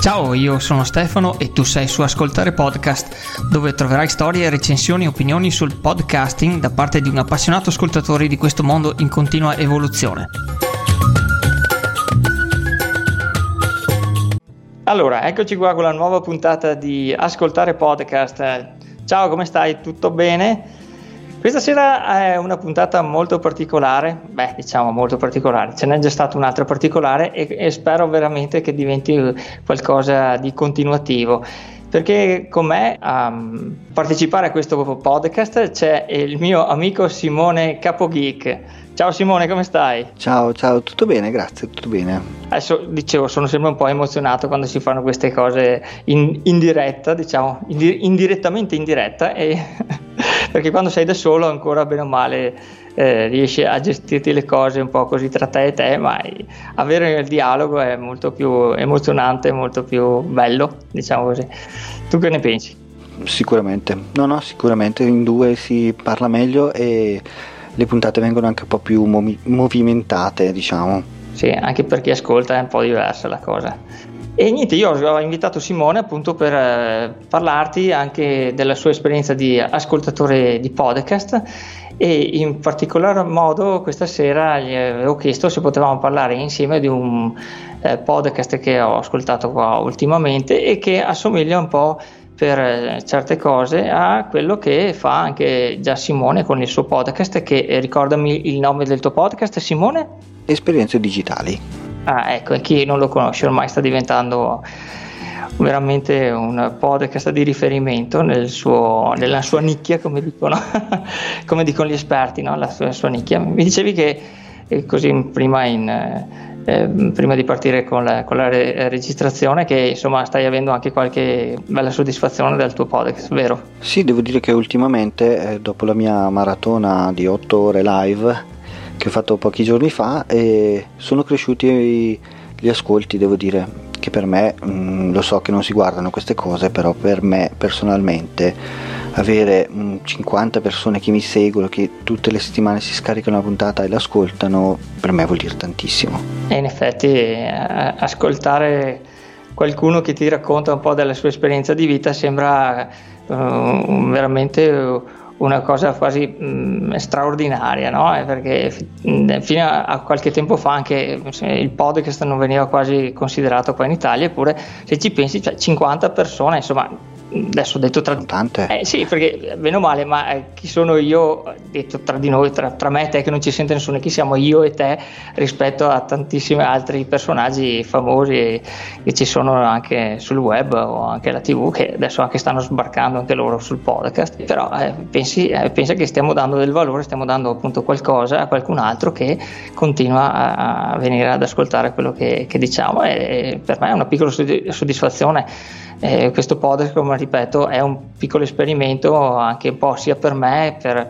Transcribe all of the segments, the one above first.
Ciao, io sono Stefano e tu sei su Ascoltare Podcast, dove troverai storie, recensioni e opinioni sul podcasting da parte di un appassionato ascoltatore di questo mondo in continua evoluzione. Allora, eccoci qua con la nuova puntata di Ascoltare Podcast. Ciao, come stai? Tutto bene? Questa sera è una puntata molto particolare, beh diciamo molto particolare, ce n'è già stata un'altra particolare e, e spero veramente che diventi qualcosa di continuativo perché con me a um, partecipare a questo podcast c'è il mio amico Simone Capogeek. Ciao Simone, come stai? Ciao, ciao, tutto bene, grazie, tutto bene. Adesso dicevo, sono sempre un po' emozionato quando si fanno queste cose in, in diretta, diciamo, indi- indirettamente in diretta, e perché quando sei da solo ancora bene o male eh, riesci a gestirti le cose un po' così tra te e te, ma avere il dialogo è molto più emozionante, molto più bello, diciamo così. Tu che ne pensi? Sicuramente, no, no, sicuramente in due si parla meglio e le puntate vengono anche un po' più movi- movimentate, diciamo. Sì, anche per chi ascolta è un po' diversa la cosa. E niente, io ho invitato Simone appunto per eh, parlarti anche della sua esperienza di ascoltatore di podcast e in particolar modo questa sera gli avevo chiesto se potevamo parlare insieme di un eh, podcast che ho ascoltato qua ultimamente e che assomiglia un po' per eh, certe cose a quello che fa anche già Simone con il suo podcast che ricordami il nome del tuo podcast Simone? Esperienze digitali. Ah ecco, e chi non lo conosce ormai sta diventando veramente un podcast di riferimento nel suo, nella sua nicchia, come dicono, come dicono gli esperti, no? la sua, sua, nicchia. Mi dicevi che eh, così prima, in, eh, prima, di partire con la, con la re- registrazione che insomma stai avendo anche qualche bella soddisfazione del tuo podcast, vero? Sì, devo dire che ultimamente, eh, dopo la mia maratona di 8 ore live che ho fatto pochi giorni fa, eh, sono cresciuti gli ascolti, devo dire che per me, mh, mm, lo so che non si guardano queste cose, però per me personalmente avere mh, mm, 50 persone che mi seguono, che tutte le settimane si scaricano una puntata e l'ascoltano, per me vuol dire tantissimo. E in effetti eh, ascoltare qualcuno che ti racconta un po' della sua esperienza di vita sembra uh, veramente una cosa quasi mh, straordinaria, no? Eh, perché f- fino a, a, qualche tempo fa anche il podcast non veniva quasi considerato qua in Italia, eppure se ci pensi, cioè 50 persone, insomma adesso ho detto tra tante. Eh, sì perché bene o male ma eh, chi sono io detto tra di noi tra, tra, me e te che non ci sente nessuno chi siamo io e te rispetto a tantissimi altri personaggi famosi che ci sono anche sul web o anche la tv che adesso anche stanno sbarcando anche loro sul podcast però eh, pensi, eh, pensa che stiamo dando del valore stiamo dando appunto qualcosa a qualcun altro che continua a, a venire ad ascoltare quello che, che diciamo e per me è una piccola soddisfazione eh, questo podcast, come ripeto, è un piccolo esperimento anche un po' sia per me per,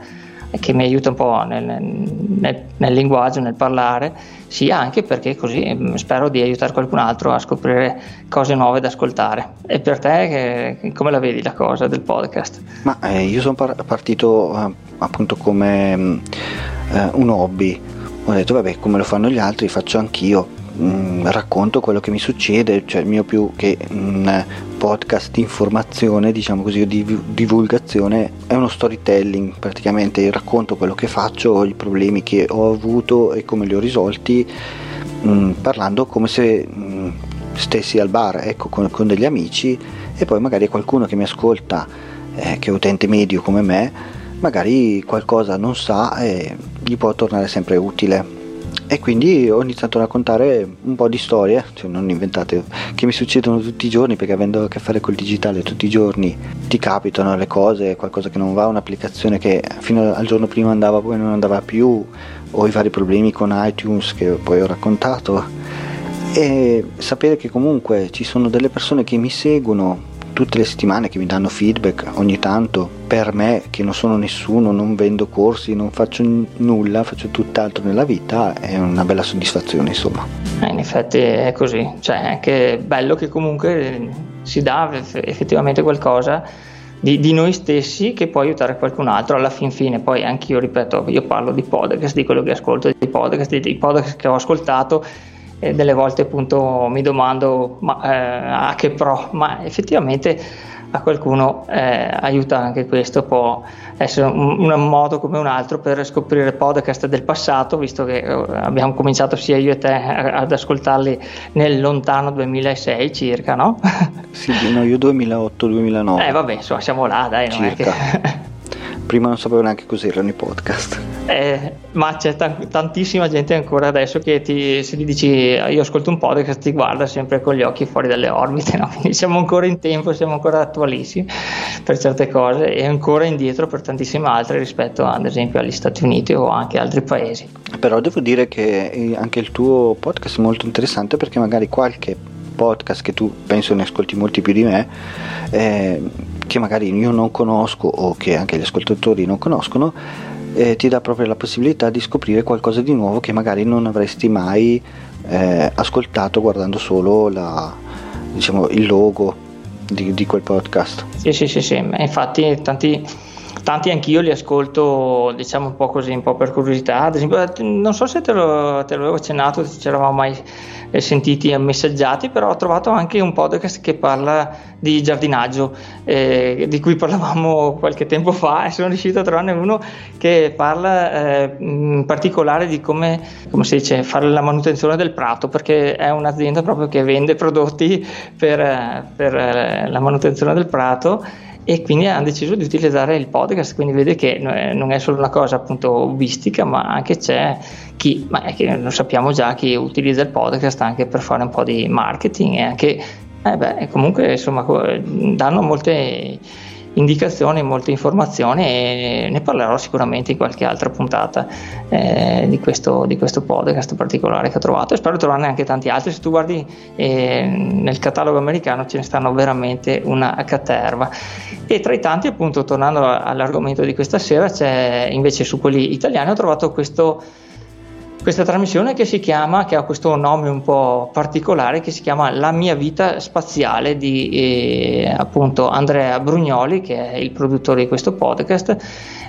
che mi aiuta un po' nel, nel, nel, linguaggio, nel parlare, sia anche perché così mm, spero di aiutare qualcun altro a scoprire cose nuove da ascoltare. E per te che, come la vedi la cosa del podcast? Ma eh, io sono par- partito eh, appunto come mm, eh, un hobby, ho detto vabbè come lo fanno gli altri faccio anch'io mh, mm, racconto quello che mi succede, cioè il mio più che un podcast di informazione, diciamo così, di divulgazione, è uno storytelling, praticamente racconto quello che faccio, i problemi che ho avuto e come li ho risolti, mh, mm, parlando come se mh, mm, stessi al bar, ecco, con, con, degli amici e poi magari qualcuno che mi ascolta, eh, che è utente medio come me, magari qualcosa non sa e gli può tornare sempre utile e quindi ho iniziato a raccontare un po' di storie, cioè non inventate, che mi succedono tutti i giorni perché avendo a che fare col digitale tutti i giorni ti capitano le cose, qualcosa che non va, un'applicazione che fino al giorno prima andava poi non andava più, o i vari problemi con iTunes che poi ho raccontato. E sapere che comunque ci sono delle persone che mi seguono tutte le settimane che mi danno feedback ogni tanto per me che non sono nessuno, non vendo corsi, non faccio n- nulla, faccio tutt'altro nella vita, è una bella soddisfazione insomma. Eh, in effetti è così, cioè è anche bello che comunque si dà effettivamente qualcosa di, di, noi stessi che può aiutare qualcun altro alla fin fine. Poi anch'io ripeto, io parlo di podcast, di quello che ascolto, di podcast, di, di podcast che ho ascoltato e delle volte appunto mi domando ma, eh, a che pro, ma effettivamente a qualcuno eh, aiuta anche questo, può essere un, un, modo come un altro per scoprire podcast del passato, visto che eh, abbiamo cominciato sia io e te ad ascoltarli nel lontano 2006 circa, no? Sì, no, io 2008-2009. Eh vabbè, insomma siamo là, dai, non circa. è che... Prima non sapevo neanche cos'erano i podcast. Eh, ma c'è t- tantissima gente ancora adesso che ti, se gli dici io ascolto un podcast ti guarda sempre con gli occhi fuori dalle orbite, no? quindi siamo ancora in tempo, siamo ancora attualissimi per certe cose e ancora indietro per tantissime altre rispetto ad esempio agli Stati Uniti o anche altri paesi. Però devo dire che eh, anche il tuo podcast è molto interessante perché magari qualche podcast che tu penso ne ascolti molti più di me, eh, che magari io non conosco o che anche gli ascoltatori non conoscono, eh, ti dà proprio la possibilità di scoprire qualcosa di nuovo che magari non avresti mai eh, ascoltato guardando solo la, diciamo, il logo di, di, quel podcast. Sì, sì, sì, sì. infatti tanti tanti anch'io li ascolto diciamo un po' così, un po' per curiosità. Ad esempio, non so se te, lo, te l'avevo accennato, se ci eravamo mai eh, sentiti e messaggiati, però ho trovato anche un podcast che parla di giardinaggio, eh, di cui parlavamo qualche tempo fa e sono riuscito a trovarne uno che parla eh, in particolare di come, come, si dice, fare la manutenzione del prato, perché è un'azienda proprio che vende prodotti per, per eh, la manutenzione del prato e quindi hanno deciso di utilizzare il podcast, quindi vede che non è solo una cosa appunto hobbistica, ma anche c'è chi, ma è che lo sappiamo già, chi utilizza il podcast anche per fare un po' di marketing e anche, eh beh, comunque insomma danno molte indicazioni, molte informazioni e ne parlerò sicuramente in qualche altra puntata eh, di, questo, di, questo, podcast particolare che ho trovato e spero trovarne anche tanti altri. Se tu guardi eh, nel catalogo americano ce ne stanno veramente una caterva. E tra i tanti, appunto, tornando all'argomento di questa sera, c'è invece su quelli italiani ho trovato questo questa trasmissione che si chiama, che ha questo nome un po' particolare, che si chiama La mia vita spaziale di eh, appunto Andrea Brugnoli, che è il produttore di questo podcast,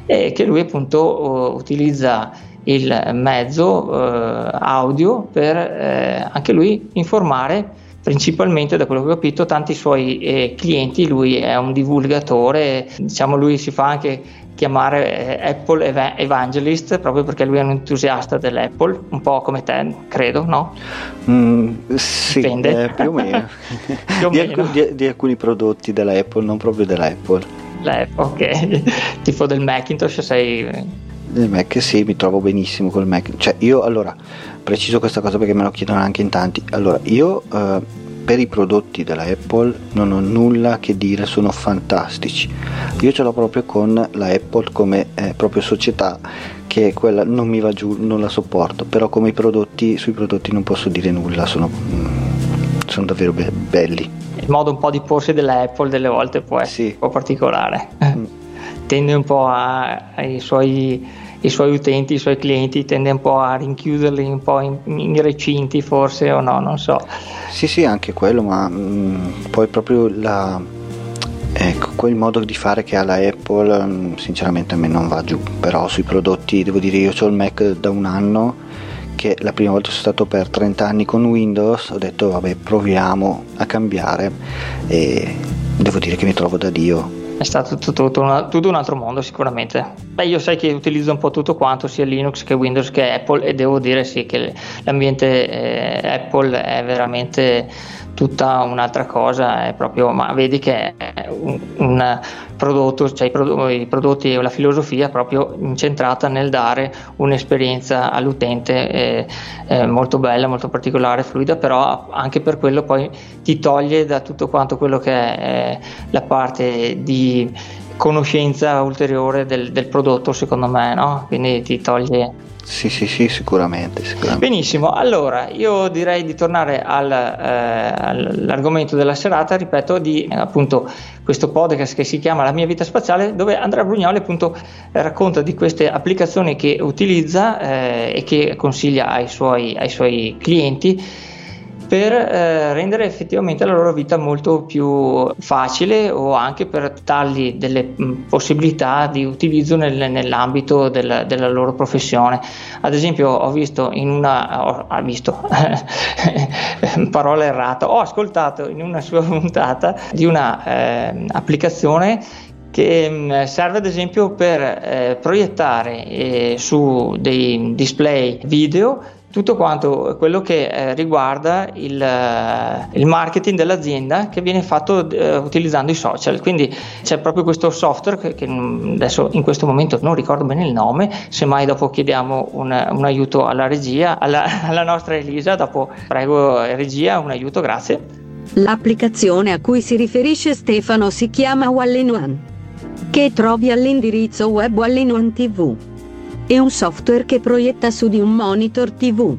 e che lui appunto uh, utilizza il mezzo uh, audio per eh, anche lui informare principalmente da quello che ho capito tanti suoi eh, clienti. Lui è un divulgatore diciamo lui si fa anche chiamare eh, Apple Evangelist proprio perché lui è un entusiasta dell'Apple, un po' come te, credo, no? Mm, sì, eh, più o meno. più o di, meno. Alcun, di, di, alcuni prodotti dell'Apple, non proprio dell'Apple. L'Apple, ok. tipo del Macintosh sei... Del Mac sì, mi trovo benissimo col Mac. Cioè io allora, preciso questa cosa perché me lo chiedono anche in tanti. Allora, io... Eh, per i prodotti della Apple non ho nulla che dire, sono fantastici. Io ce l'ho proprio con la Apple come eh, proprio società che quella non mi va giù, non la sopporto, però come i prodotti, sui prodotti non posso dire nulla, sono, mm, sono davvero be- belli. Il modo un po' di porsi della Apple delle volte può essere sì. un po' particolare, mm. tende un po' a, ai suoi i suoi utenti, i suoi clienti, tende un po' a rinchiuderli un po' in, in recinti forse o no, non so. Sì, sì, anche quello, ma mh, mm, poi proprio la, ecco, quel modo di fare che ha la Apple mh, mm, sinceramente a me non va giù, però sui prodotti devo dire io ho il Mac da un anno che la prima volta sono stato per 30 anni con Windows, ho detto vabbè proviamo a cambiare e devo dire che mi trovo da Dio è stato tutto, tutto, tutto, un altro mondo sicuramente. Beh, io sai che utilizzo un po' tutto quanto, sia Linux che Windows che Apple e devo dire sì che l'ambiente eh, Apple è veramente tutta un'altra cosa, è proprio, ma vedi che è un, un prodotto, cioè i, prodotti, i prodotti e la filosofia proprio incentrata nel dare un'esperienza all'utente eh, eh, molto bella, molto particolare, fluida, però anche per quello poi ti toglie da tutto quanto quello che è la parte di conoscenza ulteriore del, del prodotto secondo me, no? quindi ti toglie sì, sì, sì, sicuramente, sicuramente. Benissimo, allora io direi di tornare al, eh, all'argomento della serata, ripeto, di eh, appunto questo podcast che si chiama La mia vita spaziale, dove Andrea Brugnoli appunto racconta di queste applicazioni che utilizza eh, e che consiglia ai suoi, ai suoi clienti per eh, rendere effettivamente la loro vita molto più facile o anche per dargli delle possibilità di utilizzo nel, nell'ambito del, della loro professione. Ad esempio ho visto in una, ho, visto, parola errata, ho ascoltato in una sua puntata di una eh, che serve ad esempio per eh, proiettare eh, su dei display video tutto quanto quello che eh, riguarda il, eh, il, marketing dell'azienda che viene fatto eh, utilizzando i social. Quindi c'è proprio questo software che, che, adesso in questo momento non ricordo bene il nome, semmai dopo chiediamo un, un aiuto alla regia, alla, alla nostra Elisa, dopo prego regia un aiuto, grazie. L'applicazione a cui si riferisce Stefano si chiama All-in-One che trovi all'indirizzo web All-in-One TV. È un software che proietta su di un monitor TV.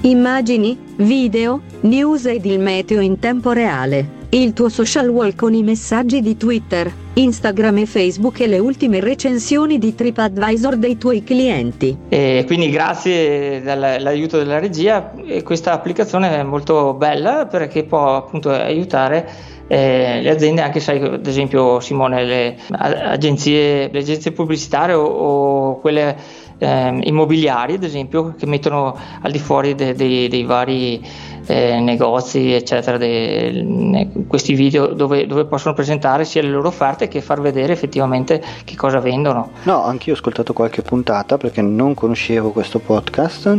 Immagini, video, news ed il meteo in tempo reale. Il tuo social wall con i messaggi di Twitter, Instagram e Facebook e le ultime recensioni di TripAdvisor dei tuoi clienti. E quindi grazie all'aiuto della regia questa applicazione è molto bella perché può appunto aiutare eh, le aziende, anche sai, ad esempio Simone, le agenzie, le agenzie pubblicitarie o, o quelle eh, immobiliari, ad esempio, che mettono al di fuori de, de, dei vari eh, negozi, eccetera, de, questi video dove, dove, possono presentare sia le loro offerte che far vedere effettivamente che cosa vendono. No, anch'io ho ascoltato qualche puntata perché non conoscevo questo podcast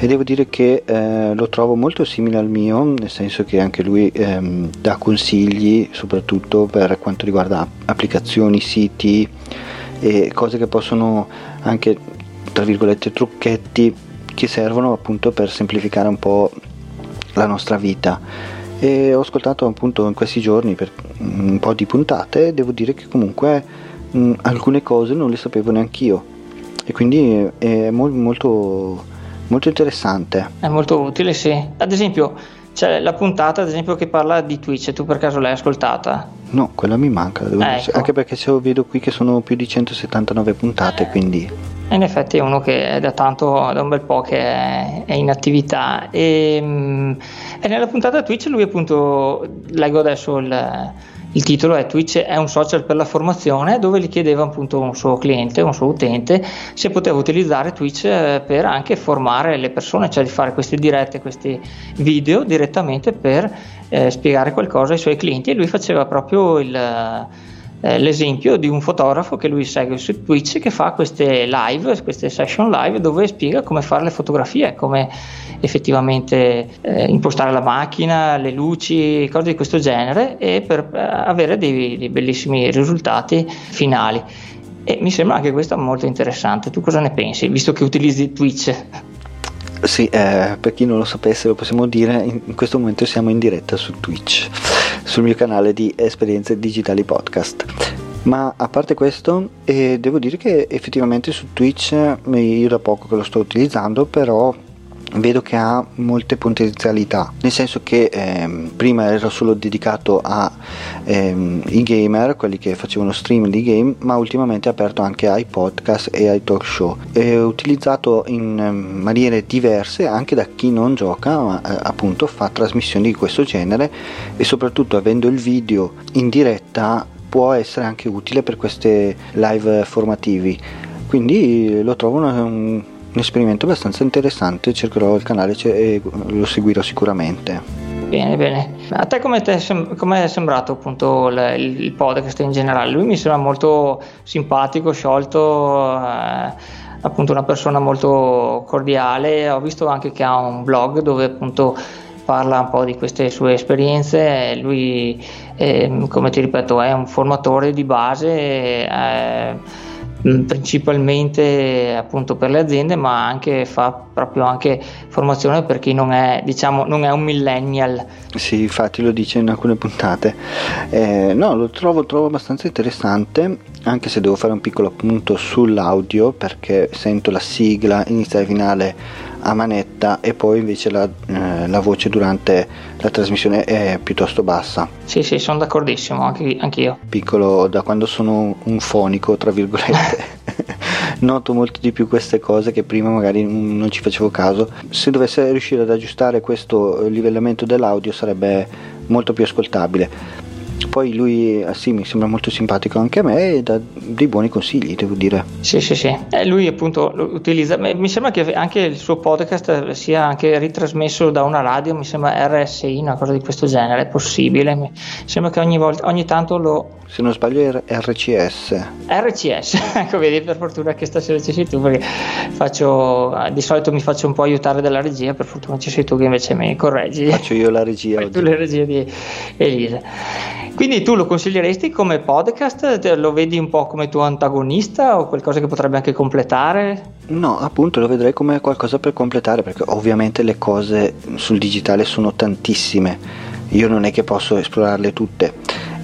e devo dire che eh, lo trovo molto simile al mio, nel senso che anche lui ehm, dà consigli soprattutto per quanto riguarda applicazioni, siti e cose che possono anche, tra virgolette, trucchetti che servono appunto per semplificare un po' la nostra vita. E ho ascoltato appunto in questi giorni un po' di puntate e devo dire che comunque mh, alcune cose non le sapevo neanche io e quindi è mo- molto molto interessante. È molto utile, sì. Ad esempio, c'è la puntata, ad esempio, che parla di Twitch, tu per caso l'hai ascoltata? No, quella mi manca, ecco. anche perché se vedo qui che sono più di 179 puntate, eh. quindi... In effetti è uno che è da tanto, da un bel po' che è, è in attività e, mm, e, nella puntata Twitch lui appunto, leggo adesso il il titolo è Twitch è un social per la formazione dove gli chiedeva appunto un suo cliente, un suo utente se poteva utilizzare Twitch eh, per anche formare le persone, cioè di fare queste dirette, questi video direttamente per eh, spiegare qualcosa ai suoi clienti. E lui faceva proprio il eh, l'esempio di un fotografo che lui segue su Twitch che fa queste live, queste session live dove spiega come fare le fotografie, come effettivamente eh, impostare la macchina, le luci, cose di questo genere e per eh, avere dei, dei bellissimi risultati finali. E mi sembra anche questo molto interessante. Tu cosa ne pensi, visto che utilizzi Twitch? Sì, eh, per chi non lo sapesse lo possiamo dire, in questo momento siamo in diretta su Twitch, sul mio canale di Esperienze Digitali Podcast. Ma a parte questo, eh, devo dire che effettivamente su Twitch io da poco che lo sto utilizzando, però vedo che ha molte potenzialità nel senso che ehm, prima era solo dedicato ai ehm, gamer quelli che facevano stream di game ma ultimamente è aperto anche ai podcast e ai talk show. È utilizzato in ehm, maniere diverse anche da chi non gioca ma eh, appunto fa trasmissioni di questo genere e soprattutto avendo il video in diretta può essere anche utile per queste live formativi. Quindi lo trovo una, un un esperimento abbastanza interessante, cercherò il canale e lo seguirò sicuramente. Bene, bene. A te come è sembrato appunto il, il, podcast in generale? Lui mi sembra molto simpatico, sciolto, eh, appunto una persona molto cordiale. Ho visto anche che ha un blog dove appunto parla un po' di queste sue esperienze. Lui, eh, come ti ripeto, è un formatore di base. Eh, principalmente appunto per le aziende ma anche fa proprio anche formazione per chi non è diciamo non è un millennial. Sì infatti lo dice in alcune puntate. Eh, no lo trovo, trovo abbastanza interessante anche se devo fare un piccolo appunto sull'audio perché sento la sigla iniziale e finale a manetta e poi invece la, eh, la, voce durante la trasmissione è piuttosto bassa. Sì, sì, sono d'accordissimo, anche, anche io. Piccolo da quando sono un fonico, tra virgolette. noto molto di più queste cose che prima magari non ci facevo caso. Se dovesse riuscire ad aggiustare questo livellamento dell'audio sarebbe molto più ascoltabile poi lui eh, sì, mi sembra molto simpatico anche a me e dà dei buoni consigli, devo dire. Sì, sì, sì. Eh, lui appunto utilizza, mi sembra che anche il suo podcast sia anche ritrasmesso da una radio, mi sembra RSI, una cosa di questo genere, è possibile. Mi sembra che ogni, volta, ogni tanto lo... Se non sbaglio è RCS. RCS, ecco vedi per fortuna che stasera ci sei tu perché faccio, di solito mi faccio un po' aiutare dalla regia, per fortuna ci sei tu che invece mi correggi. Faccio io la regia. Fai tu la regia di Elisa. Quindi tu lo consiglieresti come podcast? Lo vedi un po' come tuo antagonista o qualcosa che potrebbe anche completare? No, appunto lo vedrei come qualcosa per completare perché ovviamente le cose sul digitale sono tantissime. Io non è che posso esplorarle tutte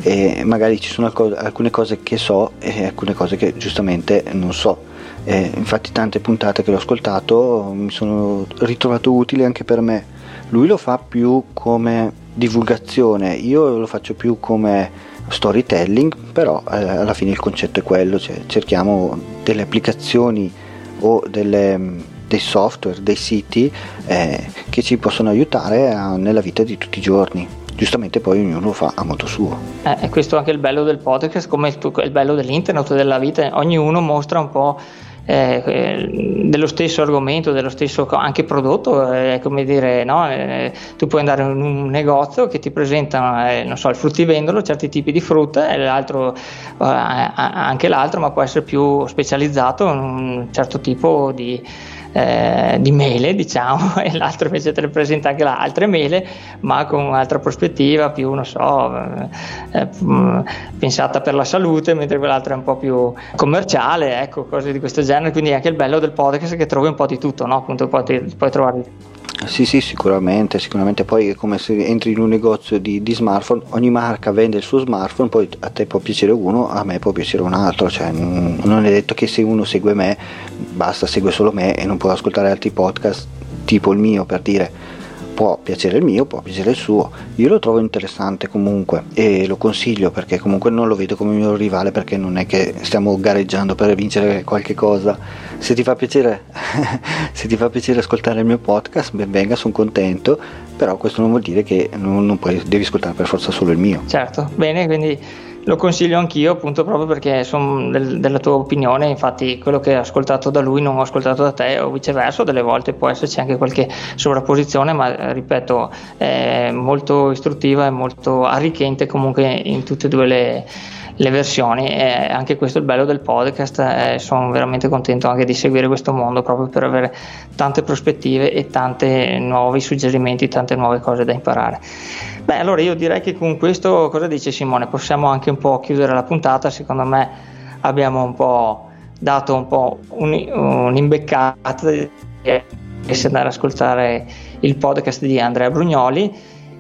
e magari ci sono alcune cose che so e alcune cose che giustamente non so. E infatti tante puntate che l'ho ascoltato mi sono ritrovato utili anche per me. Lui lo fa più come divulgazione, io lo faccio più come storytelling, però eh, alla fine il concetto è quello, cioè cerchiamo delle applicazioni o delle, dei software, dei siti eh, che ci possono aiutare a, nella vita di tutti i giorni. Giustamente poi ognuno fa a modo suo. Eh, questo è anche il bello del podcast, come il, bello dell'internet, della vita, ognuno mostra un po' eh, dello stesso argomento, dello stesso anche prodotto, eh, come dire, no? eh, tu puoi andare in un negozio che ti presenta, eh, non so, il fruttivendolo, certi tipi di frutta e l'altro, eh, anche l'altro, ma può essere più specializzato in un certo tipo di eh, di mele, diciamo, e l'altro invece te le presenta anche altre mele, ma con un'altra prospettiva più, non so, eh, eh, mm, pensata per la salute, mentre quell'altra è un po' più commerciale, ecco, cose di questo genere. Quindi è anche il bello del podcast che trovi un po' di tutto, no? Appunto, puoi, puoi trovare sì, sì, sicuramente, sicuramente poi è come se entri in un negozio di, di, smartphone, ogni marca vende il suo smartphone, poi a te può piacere uno, a me può piacere un altro, cioè non è detto che se uno segue me, basta, segue solo me e non può ascoltare altri podcast tipo il mio per dire può piacere il mio, può piacere il suo. Io lo trovo interessante comunque e lo consiglio perché comunque non lo vedo come mio rivale perché non è che stiamo gareggiando per vincere qualche cosa. Se ti fa piacere, se ti fa piacere ascoltare il mio podcast, ben venga, sono contento, però questo non vuol dire che non, non puoi, devi ascoltare per forza solo il mio. Certo, bene, quindi lo consiglio anch'io appunto proprio perché sono del, della tua opinione, infatti quello che ho ascoltato da lui non ho ascoltato da te o viceversa, delle volte può esserci anche qualche sovrapposizione, ma ripeto è molto istruttiva e molto arricchente comunque in tutte e due le, le versioni e anche questo è il bello del podcast e sono veramente contento anche di seguire questo mondo proprio per avere tante prospettive e tanti nuovi suggerimenti, tante nuove cose da imparare. Beh, allora io direi che con questo, cosa dice Simone? Possiamo anche un po' chiudere la puntata, secondo me abbiamo un po' dato un po' un, un'imbeccata di andare ad ascoltare il podcast di Andrea Brugnoli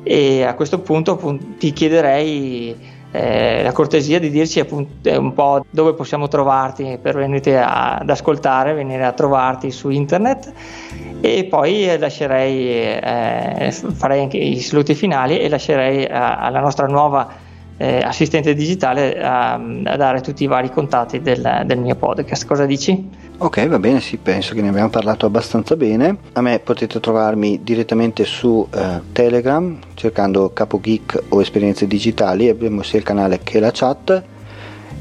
e a questo punto ti chiederei eh, la cortesia di dirci appunto un po' dove possiamo trovarti per venire ad ascoltare, venire a trovarti su internet e poi lascerei, eh, farei anche i saluti finali e lascerei a, alla nostra nuova eh, assistente digitale a, a, dare tutti i vari contatti del, del mio podcast. Cosa dici? Ok, va bene, sì, penso che ne abbiamo parlato abbastanza bene. A me potete trovarmi direttamente su eh, Telegram cercando Capo Geek o Esperienze Digitali, abbiamo sia il canale che la chat.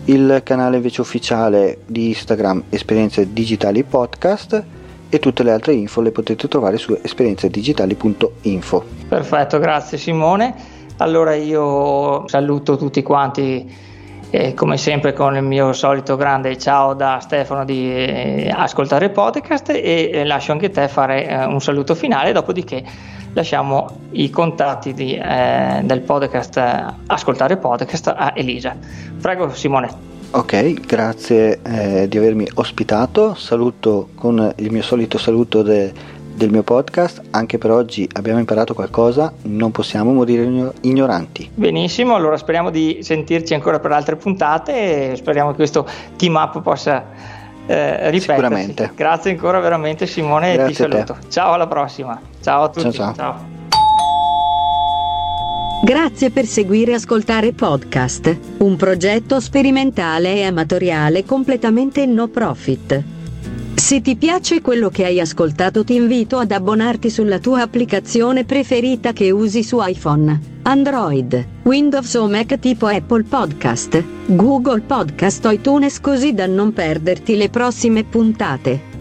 Il canale invece ufficiale di Instagram Esperienze Digitali Podcast e tutte le altre info le potete trovare su esperienzedigitali.info. Perfetto, grazie Simone. Allora io saluto tutti quanti e come sempre con il mio solito grande ciao da Stefano di eh, ascoltare il podcast e eh, lascio anche te fare eh, un saluto finale, dopodiché lasciamo i contatti di, eh, del podcast Ascoltare Podcast a Elisa. Prego Simone. Ok, grazie eh, di avermi ospitato. Saluto con il mio solito saluto de, del mio podcast. Anche per oggi abbiamo imparato qualcosa, non possiamo morire ignoranti. Benissimo, allora speriamo di sentirci ancora per altre puntate e speriamo che questo team up possa eh, ripetersi. Sicuramente. Grazie ancora veramente Simone Grazie e ti saluto. Ciao alla prossima. Ciao a tutti. ciao. ciao. ciao. Grazie per seguire e Ascoltare Podcast, un progetto sperimentale e amatoriale completamente no profit. Se ti piace quello che hai ascoltato ti invito ad abbonarti sulla tua applicazione preferita che usi su iPhone, Android, Windows o Mac tipo Apple Podcast, Google Podcast o iTunes così da non perderti le prossime puntate.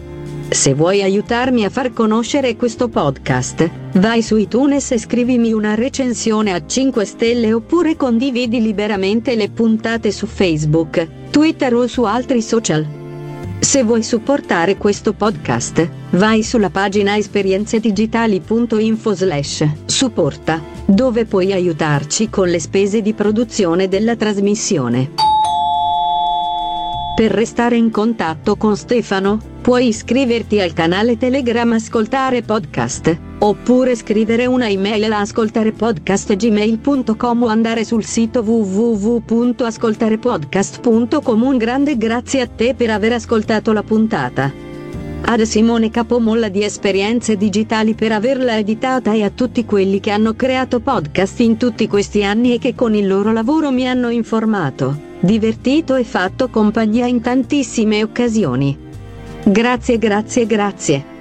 Se vuoi aiutarmi a far conoscere questo podcast, vai su iTunes e scrivimi una recensione a 5 stelle oppure condividi liberamente le puntate su Facebook, Twitter o su altri social. Se vuoi supportare questo podcast, vai sulla pagina esperienzedigitali.info slash supporta, dove puoi aiutarci con le spese di produzione della trasmissione. Per restare in contatto con Stefano, puoi iscriverti al canale Telegram Ascoltare Podcast, oppure scrivere una email a ascoltarepodcast.gmail.com o andare sul sito www.ascoltarepodcast.com. Un grande grazie a te per aver ascoltato la puntata. Ad Simone Capomolla di Esperienze Digitali per averla editata e a tutti quelli che hanno creato podcast in tutti questi anni e che con il loro lavoro mi hanno informato divertito e fatto compagnia in tantissime occasioni. Grazie, grazie, grazie.